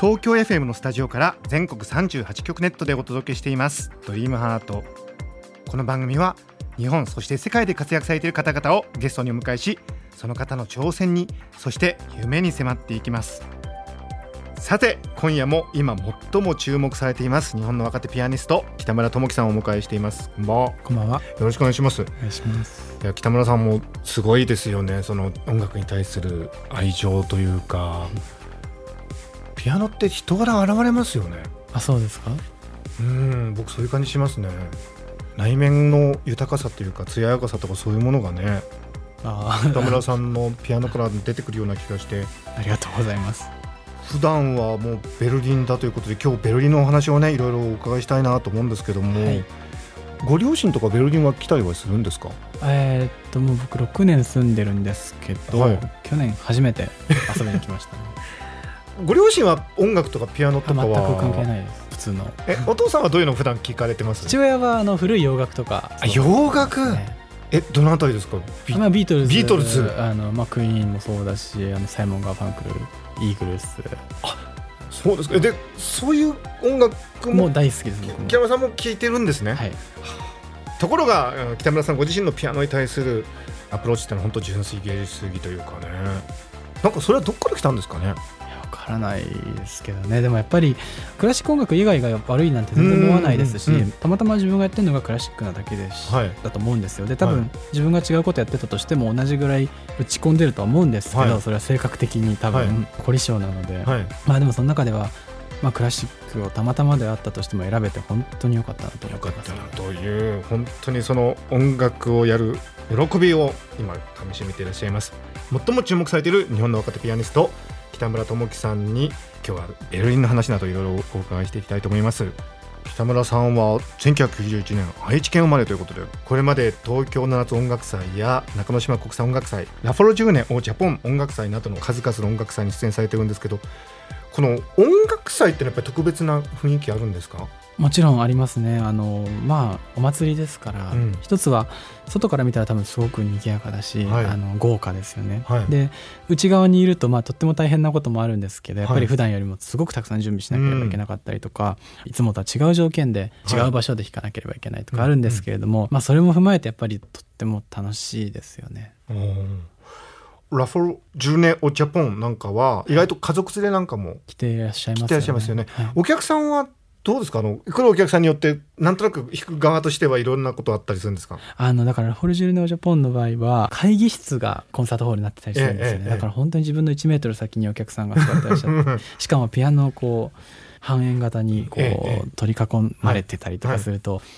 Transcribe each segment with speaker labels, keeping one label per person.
Speaker 1: 東京 FM のスタジオから全国38局ネットでお届けしています。ドリームハート。この番組は日本そして世界で活躍されている方々をゲストにお迎えしその方の挑戦にそして夢に迫っていきます。さて今夜も今最も注目されています日本の若手ピアニスト北村智樹さんをお迎えしています。こんばんは。
Speaker 2: こんばんは。
Speaker 1: よろしくお願いします。お
Speaker 2: 願いします。
Speaker 1: いや北村さんもすごいですよねその音楽に対する愛情というか、ピアノって人柄現れますよね。
Speaker 2: あそうですか？
Speaker 1: うん僕そういう感じしますね。内面の豊かさというか艶やかさとかそういうものがね北村さんのピアノから出てくるような気がして。
Speaker 2: ありがとうございます。
Speaker 1: 普段はもうベルリンだということで今日ベルリンのお話をねいろいろお伺いしたいなと思うんですけども、はい、ご両親とかベルリンは来たりはするんですか？
Speaker 2: えー、っともう僕6年住んでるんですけど、はい、去年初めて遊びに来ましたね
Speaker 1: ご両親は音楽とかピアノとかは
Speaker 2: 全く関係ないです。普通の？
Speaker 1: えお父さんはどういうの普段聞かれてます？
Speaker 2: 父親はあの古い洋楽とか。
Speaker 1: 洋楽、ねえどのあたりですか？
Speaker 2: ビ,、まあ、ビートルズ。
Speaker 1: ビートルズ。
Speaker 2: あの、まあ、クイーンもそうだしあのサイモン・ガーファンクルイーグルス。
Speaker 1: あそうですか。でそういう音楽も
Speaker 2: 大好きです
Speaker 1: 北村さんも聴いてるんですね、はい、ところが北村さんご自身のピアノに対するアプローチってのは本当純粋芸術主義というかね。なんかそれはどっから来たんですかね？
Speaker 2: からないですけどね。でもやっぱりクラシック音楽以外が悪いなんて全然思わないですし、たまたま自分がやってるのがクラシックなだけです、はい、だと思うんですよ。で多分、はい、自分が違うことやってたとしても同じぐらい打ち込んでるとは思うんですけど、はい、それは性格的に多分凝り性なので、まあでもその中ではまあ、クラシックをたまたまであったとしても選べて本当に良かったなと思います。
Speaker 1: よかったなという本当にその音楽をやる喜びを今かみしめていらっしゃいます。最も注目されている日本の若手ピアニスト北村智樹さんに今日はエルリンの話などいろいろお伺いしていきたいと思います。北村さんは1991年愛知県生まれということでこれまで東京の夏音楽祭や中之島国際音楽祭ラフォロ10年オジャポン音楽祭などの数々の音楽祭に出演されてるんですけどこの音楽祭ってやっぱり特別な雰囲気あるんですか？
Speaker 2: もちろんありますね。あのまあお祭りですから、うん、一つは外から見たら多分すごく賑やかだし、はい、あの豪華ですよね、はい、で内側にいるとまあとっても大変なこともあるんですけどやっぱり普段よりもすごくたくさん準備しなければいけなかったりとか、うん、いつもとは違う条件で違う場所で弾かなければいけないとかあるんですけれども、はい、まあ、それも踏まえてやっぱりとっても楽しいですよね。
Speaker 1: ラフォルジュネ・オ・ジャポンなんかは意外と家族連れなんかも
Speaker 2: 来ていらっしゃい
Speaker 1: ますよね。お客さんはどうですか？あの来るお客さんによってなんとなく弾く側としてはいろんなことあったりするんですか？
Speaker 2: あのだからホルジュルネオジャポンの場合は会議室がコンサートホールになってたりするんですよね、ええ、だから本当に自分の1メートル先にお客さんが座ってらっしゃってしかもピアノをこう半円型にこう、え、取り囲まれてたりとかすると、はいはい、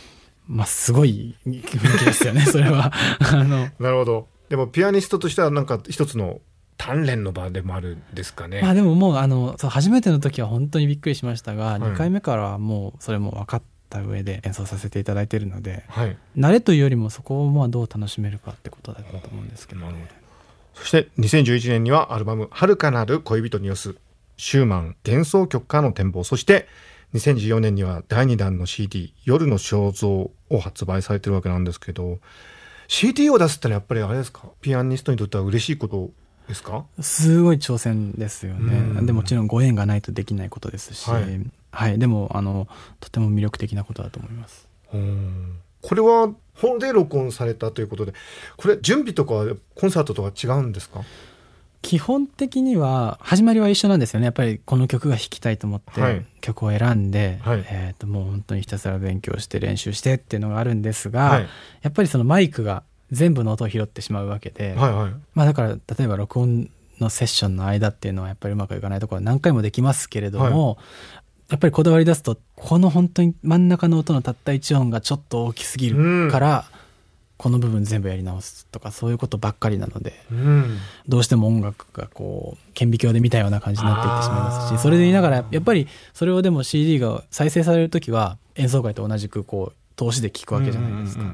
Speaker 2: まあすごい雰囲気ですよねそれは。あの
Speaker 1: なるほど。でもピアニストとしてはなんか一つの鍛錬の場でもあるんですかね。
Speaker 2: まあでももうあのそう初めての時は本当にびっくりしましたが、はい、2回目からはもうそれも分かった上で演奏させていただいているので、はい、慣れというよりもそこをまあどう楽しめるかってことだと思うんですけど、ね、
Speaker 1: そして2011年にはアルバム「遥かなる恋人に寄す」シューマン幻想曲からの展望。そして2014年には第2弾の CD「夜の肖像」を発売されてるわけなんですけど CD を出すってのはやっぱりあれですか？ピアニストにとっては嬉しいことですか？
Speaker 2: すごい挑戦ですよね。でもちろんご縁がないとできないことですし、はい、はい、でもあのとても魅力的なことだと思います。
Speaker 1: これは本で録音されたということで、これ準備とかコンサートとか違うんですか？
Speaker 2: 基本的には始まりは一緒なんですよね。やっぱりこの曲が弾きたいと思って曲を選んで、はい、えー、ともう本当にひたすら勉強して練習してっていうのがあるんですが、はい、やっぱりそのマイクが全部の音を拾ってしまうわけで、はいはい、まあ、だから例えば録音のセッションの間っていうのはやっぱりうまくいかないところは何回もできますけれども、はい、やっぱりこだわり出すとこの本当に真ん中の音のたった1音がちょっと大きすぎるから、この部分全部やり直すとかそういうことばっかりなので、うん、どうしても音楽がこう顕微鏡で見たような感じになっていってしまいますしそれで言いながらやっぱりそれをでも CD が再生される時は演奏会と同じくこう投資で聴くわけじゃないですか。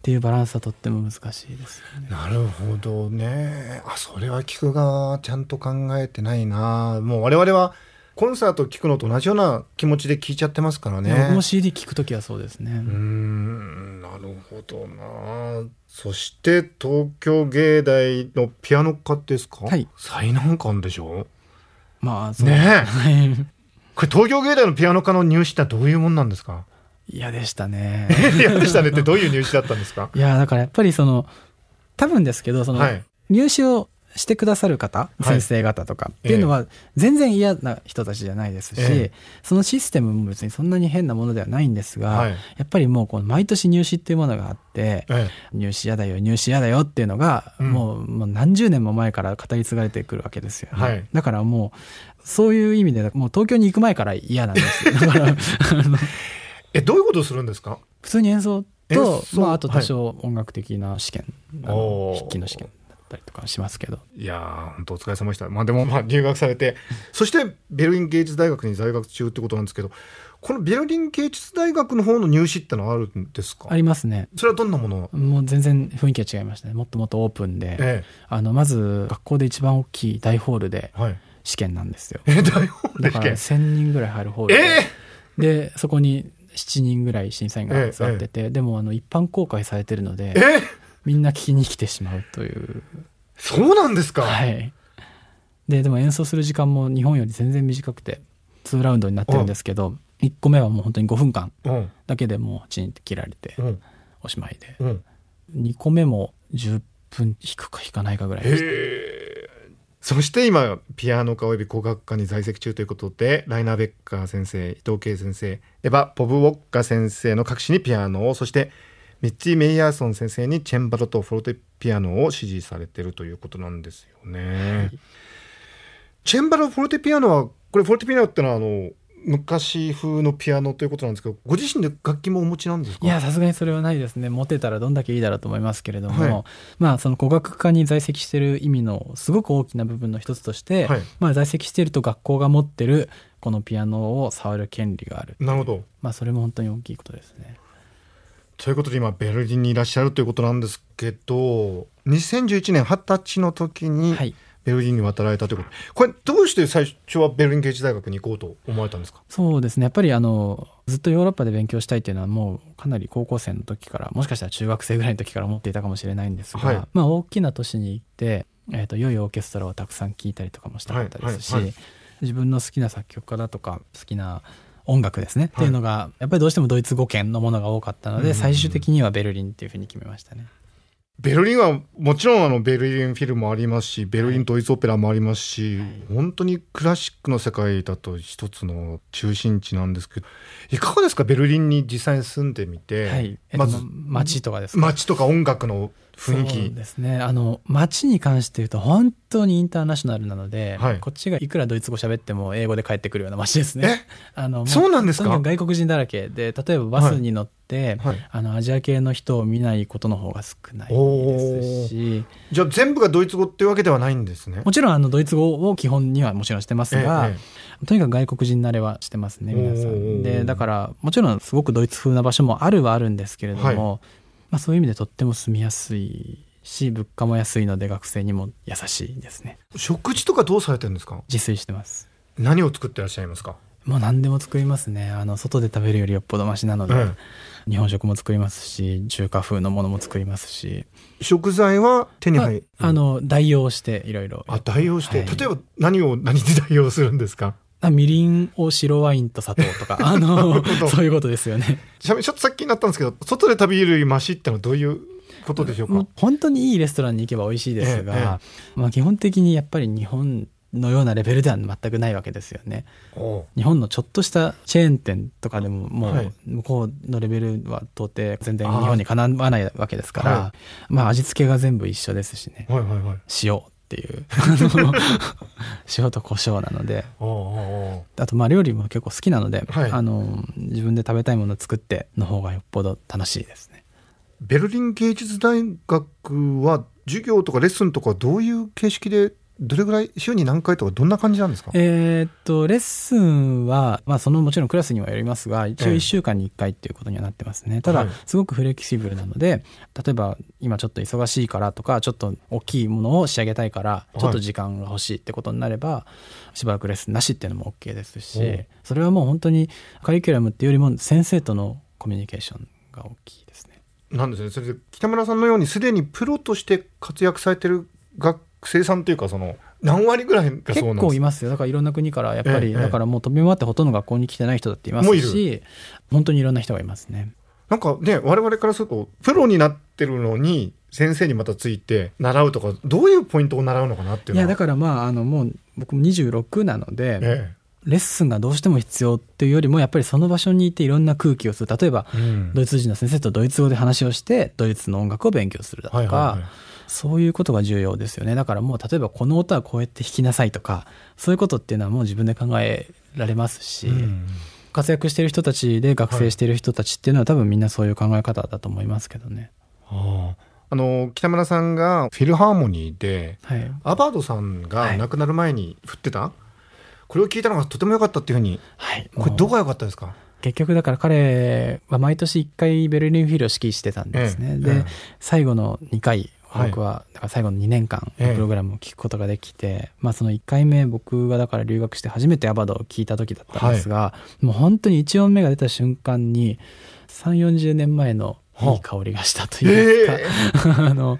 Speaker 2: っていうバランスはとっても難しいです、
Speaker 1: ね、なるほどね。あそれは聞く側ちゃんと考えてないな。もう我々はコンサート聴くのと同じような気持ちで聴いちゃってますからね。
Speaker 2: 僕も CD 聴く時はそうですね。う
Speaker 1: んなるほどな。そして東京芸大のピアノ科ですか、はい、最難関でしょ？
Speaker 2: まあ
Speaker 1: ね。これ東京芸大のピアノ科の入試ってどういうもんなんですか？
Speaker 2: 嫌でしたね。
Speaker 1: 嫌でしたねってどういう入試だったんですか？
Speaker 2: いやだからやっぱりその多分ですけどその、入試をしてくださる方、先生方とかっていうのは全然嫌な人たちじゃないですし、えそのシステムも別にそんなに変なものではないんですが、はい、やっぱりもうこの毎年入試っていうものがあって、え、入試嫌だよ入試嫌だよっていうのがもう,、もう何十年も前から語り継がれてくるわけですよ、ね。はい、だからもうそういう意味でもう東京に行く前から嫌なんですよ。だから
Speaker 1: えどういうことするんですか？
Speaker 2: 普通に演奏と、まあ、あと多少音楽的な試験、はい、筆記の試験だったりとかしますけど。
Speaker 1: いや本当お疲れ様でした。まあでもまあ留学されて そしてベルリン芸術大学に在学中ってことなんですけどこのベルリン芸術大学の方の入試ってのはあるんですか？
Speaker 2: ありますね。
Speaker 1: それはどんなもの？
Speaker 2: もう全然雰囲気が違いましたね。もっともっとオープンで、ええ、あのまず学校で一番大きい大ホールで試験なんですよ、
Speaker 1: はい、え大ホールで
Speaker 2: 試験？1000人ぐらい入るホールで、えー、でそこに7人ぐらい審査員が座ってて、ええ、でもあの一般公開されてるので、みんな聞きに来てしまうという。
Speaker 1: そうなんですか？
Speaker 2: はい。ででも演奏する時間も日本より全然短くて2ラウンドになってるんですけど1個目はもう本当に5分間だけでもうチンって切られておしまいで、うん、2個目も10分弾くか弾かないかぐらいでした
Speaker 1: そして今ピアノ科及び工学科に在籍中ということでライナー・ベッカー先生伊藤圭先生エヴァ・ポブ・ウォッカ先生の各地にピアノをそしてミッチー・メイヤーソン先生にチェンバロとフォルテピアノを指示されてるということなんですよね。はい、チェンバロ・フォルテピアノはこれフォルテピアノってのはあの昔風のピアノということなんですけどご自身で楽器もお持ちなんですか？
Speaker 2: いやさすがにそれはないですね。持てたらどんだけいいだろうと思いますけれども、はい、まあその語学科に在籍している意味のすごく大きな部分の一つとして、はい、まあ在籍していると学校が持ってるこのピアノを触る権利がある
Speaker 1: なるほど。
Speaker 2: まあそれも本当に大きいことですね。
Speaker 1: ということで今ベルリンにいらっしゃるということなんですけど2011年二十歳の時に、はいベルリンに渡られたということ。これどうして最初はベルリン芸術大学に行こうと思われたんですか？
Speaker 2: そうですね。やっぱりあのずっとヨーロッパで勉強したいっていうのはもうかなり高校生の時からもしかしたら中学生ぐらいの時から思っていたかもしれないんですが、はい、まあ、大きな都市に行って、えーと、良いオーケストラをたくさん聴いたりとかもしたかったですし、はいはいはい、自分の好きな作曲家だとか好きな音楽ですね、っていうのがやっぱりどうしてもドイツ語圏のものが多かったので、最終的にはベルリンっていうふうに決めましたね。
Speaker 1: ベルリンはもちろんあのベルリンフィルもありますしベルリンドイツオペラもありますし、はい、本当にクラシックの世界だと一つの中心地なんですけどいかがですか？ベルリンに実際に住んでみて、
Speaker 2: はい、まず街とかです
Speaker 1: か？街とか音楽の雰囲気。
Speaker 2: ですね。あの街に関して言うと本当にインターナショナルなので、はい、こっちがいくらドイツ語喋っても英語で帰ってくるような街ですね。
Speaker 1: あのそうなんですか？
Speaker 2: 外国人だらけで例えばバスに乗って、はい、あのアジア系の人を見ないことの方が少ないですし。
Speaker 1: じゃあ全部がドイツ語っていうわけではないんですね。
Speaker 2: もちろんあのドイツ語を基本にはもちろんしてますが、ええ、とにかく外国人慣れはしてますね皆さん。でだからもちろんすごくドイツ風な場所もあるはあるんですけれども、はいまあ、そういう意味でとっても住みやすいし物価も安いので学生にも優しいですね。
Speaker 1: 食事とかどうされてるんですか？
Speaker 2: 自炊してます。
Speaker 1: 何を作ってらっしゃいますか？
Speaker 2: もう何でも作りますね。あの外で食べるよりよっぽどマシなので、うん、日本食も作りますし中華風のものも作りますし。
Speaker 1: 食材は手に入る？
Speaker 2: あの代用していろいろ
Speaker 1: あ代用して、はい、例えば何を何で代用するんですか？
Speaker 2: みりんを白ワインと砂糖とか、あの、そういうことですよね。
Speaker 1: ちょっとさっきになったんですけど、外で食べるよりマシってのはどういうことでしょうか？
Speaker 2: 本当にいいレストランに行けば美味しいですが、ええまあ基本的にやっぱり日本のようなレベルでは全くないわけですよね。日本のちょっとしたチェーン店とかでももう向こうのレベルは到底全然日本にかなわないわけですから、まあ味付けが全部一緒ですしね。はいはいはい、塩っていう。塩と胡椒なので。あとまあ料理も結構好きなので、はい、あの自分で食べたいものを作っての方がよっぽど楽しいですね。
Speaker 1: ベルリン芸術大学は授業とかレッスンとかどういう形式でどれぐらい週に何回とかどんな感じなんですか？
Speaker 2: えっとレッスンは、まあ、そのもちろんクラスにはよりますが一応1週間に1回っていうことにはなってますね、ええ、ただ、すごくフレキシブルなので例えば今ちょっと忙しいからとかちょっと大きいものを仕上げたいからちょっと時間が欲しいってことになれば、はい、しばらくレッスンなしっていうのも OK ですしそれはもう本当にカリキュラムっていうよりも先生とのコミュニケーションが大きいですね。
Speaker 1: なんですね。それで北村さんのようにすでにプロとして活躍されてる学生さんというかその何割ぐらいが
Speaker 2: 結構いますよ。だからいろんな国からやっぱり、ええ、だからもう飛び回ってほとんど学校に来てない人だっていますし本当にいろんな人がいますね。
Speaker 1: なんかね我々からするとプロになってるのに先生にまたついて習うとかどういうポイントを習うのかなっていう
Speaker 2: いやだからまああのもう僕も26なので、えレッスンがどうしても必要っていうよりもやっぱりその場所にいていろんな空気をする例えば、うん、ドイツ人の先生とドイツ語で話をしてドイツの音楽を勉強するだとか、はいはいはいそういうことが重要ですよね。だからもう例えばこの音はこうやって弾きなさいとか、そういうことっていうのはもう自分で考えられますし、うん、活躍している人たちで学生している人たちっていうのは、多分みんなそういう考え方だと思いますけどね。
Speaker 1: はあ。あの北村さんがフィルハーモニーで、はい、アバードさんが亡くなる前に振ってた、はい、これを聞いたのがとても良かったっていうふうに、はい、これどこが良かったですか？
Speaker 2: 結局だから彼は毎年1回ベルリンフィルを指揮してたんですね、ええ、で、え、最後の2回僕はだから最後の2年間プログラムを聞くことができて、ええ、まあその1回目僕がだから留学して初めてアバドを聞いた時だったんですが、はい、もう本当に1音目が出た瞬間に3 4 0年前のいい香りがしたというか、え
Speaker 1: ー、あの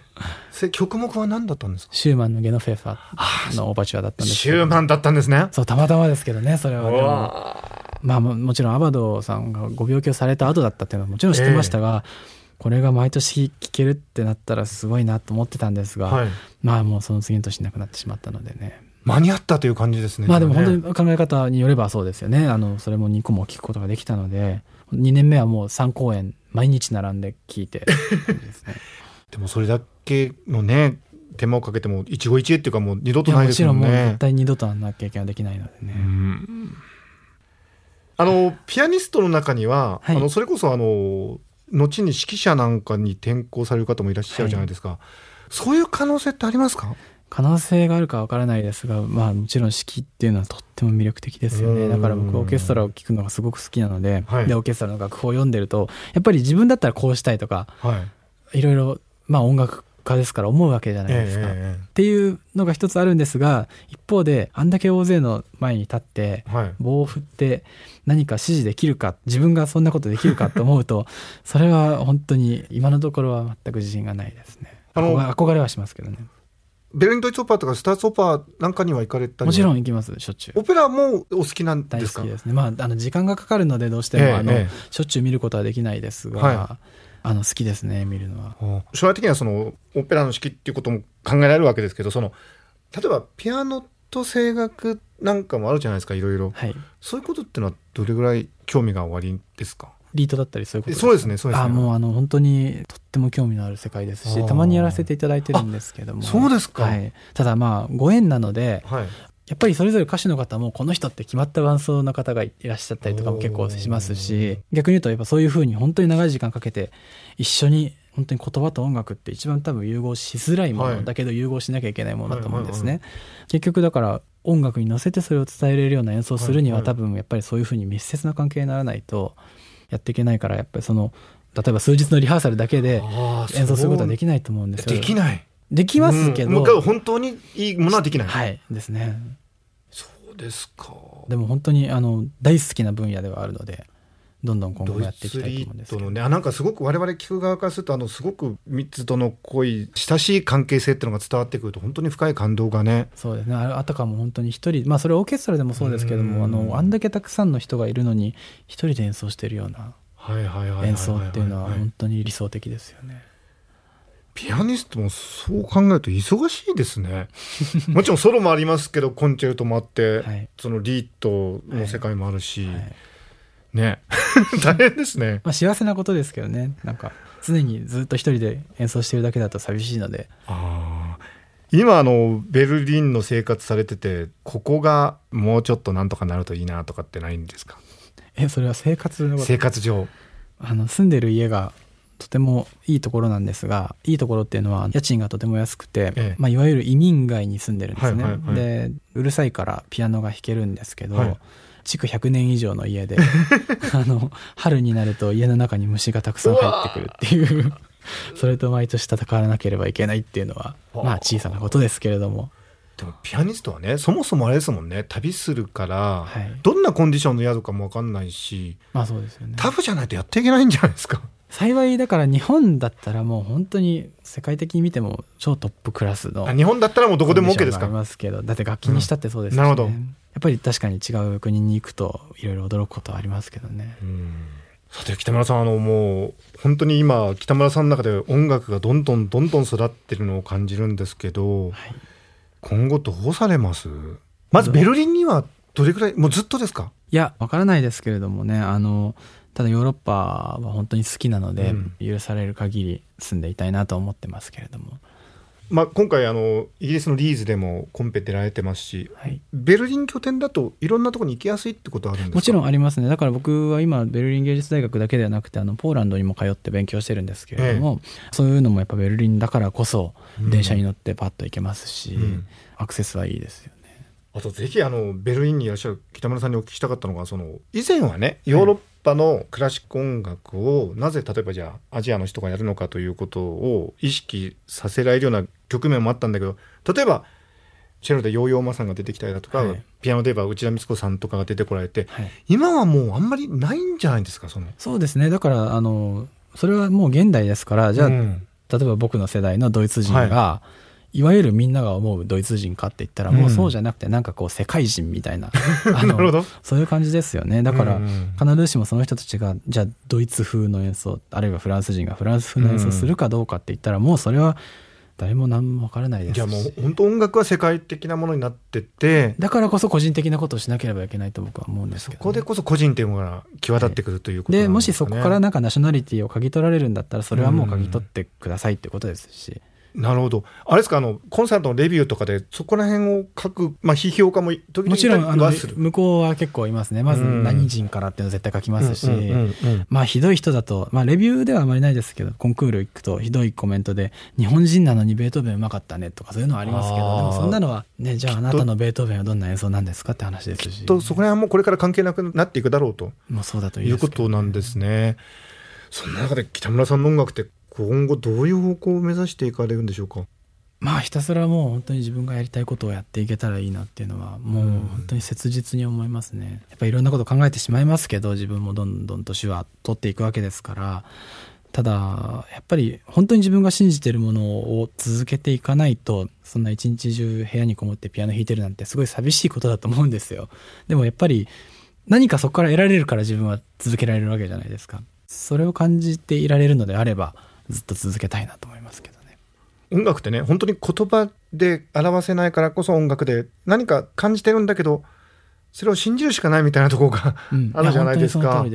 Speaker 1: 曲目は何だったんですか？
Speaker 2: シューマンのゲノフェーファのオーバチュアだったんです
Speaker 1: シューマンだったんですね。
Speaker 2: そうたまたまですけどねそれは。まあもちろんアバドさんがご病気をされた後だったっていうのはもちろん知ってましたが、えーこれが毎年聴けるってなったらすごいなと思ってたんですが、はい、まあもうその次の年なくなってしまったのでね。
Speaker 1: 間に合ったという感じですね
Speaker 2: まあでも本当に考え方によればそうですよね。あのそれも2個も聞くことができたので2年目はもう3公演毎日並んで聞いて
Speaker 1: でもそれだけのね手間をかけても一期一会っていうかもう二度とないですね。もちろんもう絶
Speaker 2: 対二度とあんな経験はできないのでね。
Speaker 1: あのピアニストの中には、はい、あのそれこそあの後に指揮者なんかに転校される方もいらっしゃるじゃないですか、はい、そういう可能性ってありますか？
Speaker 2: 可能性があるかわからないですが、まあもちろん指揮っていうのはとっても魅力的ですよね。だから僕オーケストラを聴くのがすごく好きなので、はい、で、オーケストラの楽譜を読んでると、やっぱり自分だったらこうしたいとか、はい、いろいろ、まあ音楽家ですから思うわけじゃないですか、っていうのが一つあるんですが一方であんだけ大勢の前に立って棒を振って何か指示できるか自分がそんなことできるかと思うとそれは本当に今のところは全く自信がないですね憧れはしますけどね
Speaker 1: ベルリンドイツオペラとかスターツオペラなんかには行かれたり
Speaker 2: もちろん行きますしょっちゅう
Speaker 1: オペラもお好きなんですか
Speaker 2: 大好きですねまああの時間がかかるのでどうしても、えー、あの、しょっちゅう見ることはできないですが、はいあの好きですね見るのは。
Speaker 1: 将来的にはそのオペラの式っていうことも考えられるわけですけどその例えばピアノと声楽なんかもあるじゃないですかいろいろ、はい、そういうことっていうのはどれぐらい興味がおありですか？
Speaker 2: リートだったりそういうこと
Speaker 1: そうですねそうですね。
Speaker 2: あもうあの本当にとっても興味のある世界ですしたまにやらせていただいてるんですけども。
Speaker 1: そうですか、
Speaker 2: はい、ただまあご縁なので、はい、やっぱりそれぞれ歌手の方もこの人って決まった伴奏の方がいらっしゃったりとかも結構しますし逆に言うとやっぱそういうふうに本当に長い時間かけて一緒に本当に言葉と音楽って一番多分融合しづらいものだけど融合しなきゃいけないものだと思うんですね。結局だから音楽に乗せてそれを伝えれるような演奏するには多分やっぱりそういうふうに密接な関係にならないとやっていけないからやっぱりその例えば数日のリハーサルだけで演奏することはできないと思うんですよ。
Speaker 1: できない
Speaker 2: できますけど、
Speaker 1: うん、本当にいいものはできない。
Speaker 2: はいですね。
Speaker 1: ですか
Speaker 2: でも本当にあの大好きな分野ではあるのでどんどん今後もやっていきたいと思うんですけど。
Speaker 1: ね、あなんかすごく我々聞く側からするとあのすごく密度の濃い親しい関係性っていうのが伝わってくると本当に深い感動がね。
Speaker 2: そうですね。あたかも本当に一人まあそれオーケストラでもそうですけどもあのあんだけたくさんの人がいるのに一人で演奏しているような演奏っていうのは本当に理想的ですよね。
Speaker 1: ピアニストもそう考えると忙しいですね。もちろんソロもありますけどコンチェルトもあって、はい、そのリートの世界もあるし、はいはい、ね。大変ですね、
Speaker 2: まあ、幸せなことですけどね。なんか常にずっと一人で演奏してるだけだと寂しいので。あ
Speaker 1: 今あのベルリンの生活されててここがもうちょっとなんとかなるといいなとかってないんですか？
Speaker 2: えそれは生活
Speaker 1: 生活上。
Speaker 2: あの住んでる家がとてもいいところなんですがいいところっていうのは家賃がとても安くて、ええ、まあ、いわゆる移民街に住んでるんですね、でうるさいからピアノが弾けるんですけど、はい築100年以上の家で あの春になると家の中に虫がたくさん入ってくるっていう それと毎年戦わなければいけないっていうのはまあ小さなことですけれども。
Speaker 1: でもピアニストはねそもそもあれですもんね。旅するから、はい、どんなコンディションの宿かも分かんないし、
Speaker 2: まあそうですよね、
Speaker 1: タフじゃないとやっていけないんじゃないですか。
Speaker 2: 幸いだから日本だったらもう本当に世界的に見ても超トップクラスの
Speaker 1: 日本だったらもうどこでも OK ですか？
Speaker 2: ありますけどだって楽器にしたってそうですし、ね。うん、なるほど。やっぱり確かに違う国に行くといろいろ驚くことはありますけどね。
Speaker 1: さて北村さんあのもう本当に今北村さんの中で音楽がどんどんどんどん育ってるのを感じるんですけど、はい、今後どうされます？まずベルリンにはどれくらいもうずっとですか？
Speaker 2: いやわからないですけれどもねあのただヨーロッパは本当に好きなので、うん、許される限り住んでいたいなと思ってますけれども。
Speaker 1: まあ、今回あのイギリスのリーズでもコンペ出られてますし、はい、ベルリン拠点だといろんなところに行きやすいってことはあるんですか？
Speaker 2: もちろんありますね。だから僕は今ベルリン芸術大学だけではなくてあのポーランドにも通って勉強してるんですけれども、ええ、そういうのもやっぱベルリンだからこそ電車に乗ってパッと行けますし、うん、アクセスはいいですよね。
Speaker 1: あとぜひあのベルリンにいらっしゃる北村さんにお聞きしたかったのがその以前はねヨーロッパのクラシック音楽をなぜ例えばじゃあアジアの人がやるのかということを意識させられるような局面もあったんだけど例えばチェロでヨーヨーマさんが出てきたりだとか、はい、ピアノで言えば内田光子さんとかが出てこられて、はい、今はもうあんまりないんじゃないですかその。
Speaker 2: そうですね。だからあのそれはもう現代ですからじゃあ、うん、例えば僕の世代のドイツ人が、はいいわゆるみんなが思うドイツ人かって言ったらもうそうじゃなくてなんかこう世界人みたいな あのそういう感じですよね。だから必ずしもその人たちがじゃあドイツ風の演奏あるいはフランス人がフランス風の演奏するかどうかって言ったらもうそれは誰も何もわからないです
Speaker 1: いやもう本当音楽は世界的なものになってて
Speaker 2: だからこそ個人的なことをしなければいけないと僕は思うんですけど、ね、
Speaker 1: そこでこそ個人っていうのが際立ってくるということ
Speaker 2: で、ね、もしそこからなんかナショナリティを嗅ぎ取られるんだったらそれはもう嗅ぎ取ってくださいってことですし、
Speaker 1: なるほど。あれですか、あの、コンサートのレビューとかで、そこら辺を書く、まあ、批評家も時々
Speaker 2: もちろん、あの、向こうは結構いますね。まず、何人からっていうの絶対書きますし、まあ、ひどい人だと、まあ、レビューではあまりないですけど、コンクール行くと、ひどいコメントで、日本人なのにベートーベンうまかったねとか、そういうのはありますけど、でもそんなのは、ね、じゃああなたのベートーベンはどんな演奏なんですかって話ですし。
Speaker 1: と、そこら辺はもうこれから関係なくなっていくだろうと。
Speaker 2: もうそうだとい
Speaker 1: うことなんですね。そんな中で北村さんの音楽って今後どういう方向を目指していかれるんでしょうか？
Speaker 2: まあひたすらもう本当に自分がやりたいことをやっていけたらいいなっていうのはもう本当に切実に思いますね。やっぱいろんなこと考えてしまいますけど自分もどんどん年は取っていくわけですからただやっぱり本当に自分が信じてるものを続けていかないとそんな一日中部屋にこもってピアノ弾いてるなんてすごい寂しいことだと思うんですよ。でもやっぱり何かそこから得られるから自分は続けられるわけじゃないですか。それを感じていられるのであればずっと続けたいなと思いますけど。
Speaker 1: 音楽ってね本当に言葉で表せないからこそ音楽で何か感じてるんだけどそれを信じるしかないみたいなところが、うん、あるじゃないですか。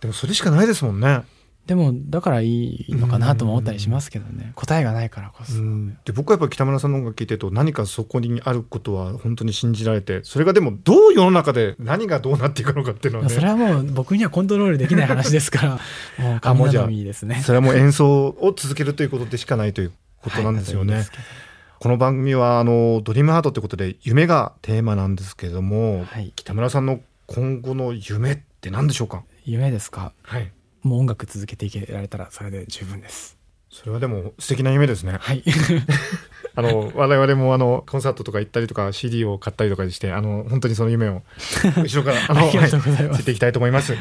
Speaker 1: でもそれしかないですもんね
Speaker 2: でもだからいいのかなとも思ったりしますけどね。答えがないからこそ、
Speaker 1: で僕はやっぱり北村さんの音楽聴いてると何かそこにあることは本当に信じられてそれがでもどう世の中で何がどうなっていくのかっていうのは、ね、
Speaker 2: それはもう僕にはコントロールできない話ですから もう神頼みですね。
Speaker 1: それはもう演奏を続けるということでしかないということなんですよね。はい、この番組はあのドリームハートということで夢がテーマなんですけれども、はい、北村さんの今後の夢って何でしょうか？
Speaker 2: 夢ですか？
Speaker 1: はい
Speaker 2: もう音楽続けていけられたらそれで十分です
Speaker 1: それはでも素敵な夢ですね
Speaker 2: はい
Speaker 1: あの我々もあのコンサートとか行ったりとか CD を買ったりとかしてあの本当にその夢を後ろから あの
Speaker 2: ありがとうございます、はい、
Speaker 1: ていきたいと思います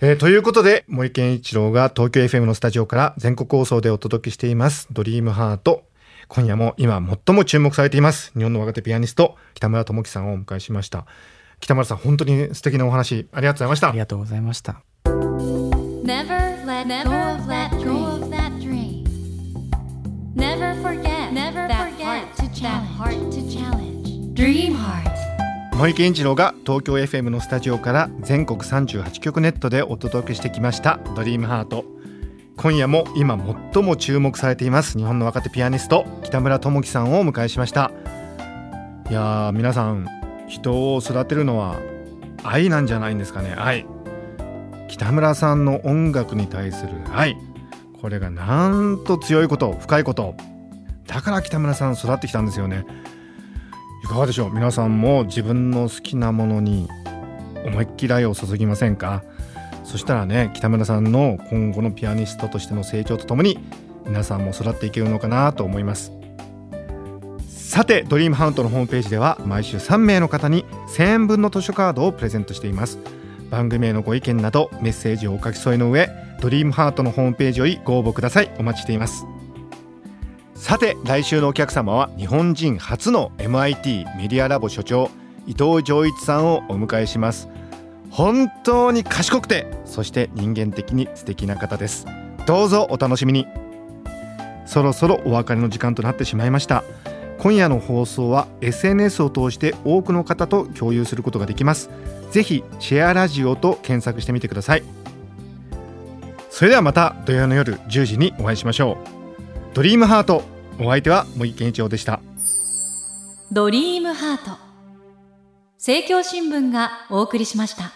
Speaker 1: えー、ということで、森健一郎が東京 FM のスタジオから全国放送でお届けしています、ドリームハート。今夜も今最も注目されています、日本の若手ピアニスト、北村智樹さんをお迎えしました。北村さん、本当に素敵なお話、ありがとうございました。
Speaker 2: ありがとうございました。Never let go of that dream. Never forget, never forget that heart to challenge. Dream heart.
Speaker 1: 森健一郎が東京 FM のスタジオから全国38局ネットでお届けしてきました「ドリームハート。今夜も今最も注目されています。日本の若手ピアニスト北村智樹さんをお迎えしました。いや皆さん人を育てるのは愛なんじゃないんですかね。愛北村さんの音楽に対する愛。これがなんと強いこと深いこと。だから北村さん育ってきたんですよね。いかがでしょう？皆さんも自分の好きなものに思いっきり愛を注ぎませんか？そしたらね北村さんの今後のピアニストとしての成長とともに皆さんも育っていけるのかなと思います。さてドリームハントのホームページでは毎週3名の方に1000円分の図書カードをプレゼントしています。番組へのご意見などメッセージをお書き添えの上ドリームハートのホームページよりご応募ください。お待ちしています。さて来週のお客様は日本人初の MIT メディアラボ所長伊藤浄一さんをお迎えします。本当に賢くてそして人間的に素敵な方です。どうぞお楽しみに。そろそろお別れの時間となってしまいました。今夜の放送は SNS を通して多くの方と共有することができます。ぜひシェアラジオと検索してみてください。それではまた土曜の夜10時にお会いしましょう。ドリームハートお相手は森健一郎でした。
Speaker 3: ドリームハート。政教新聞がお送りしました。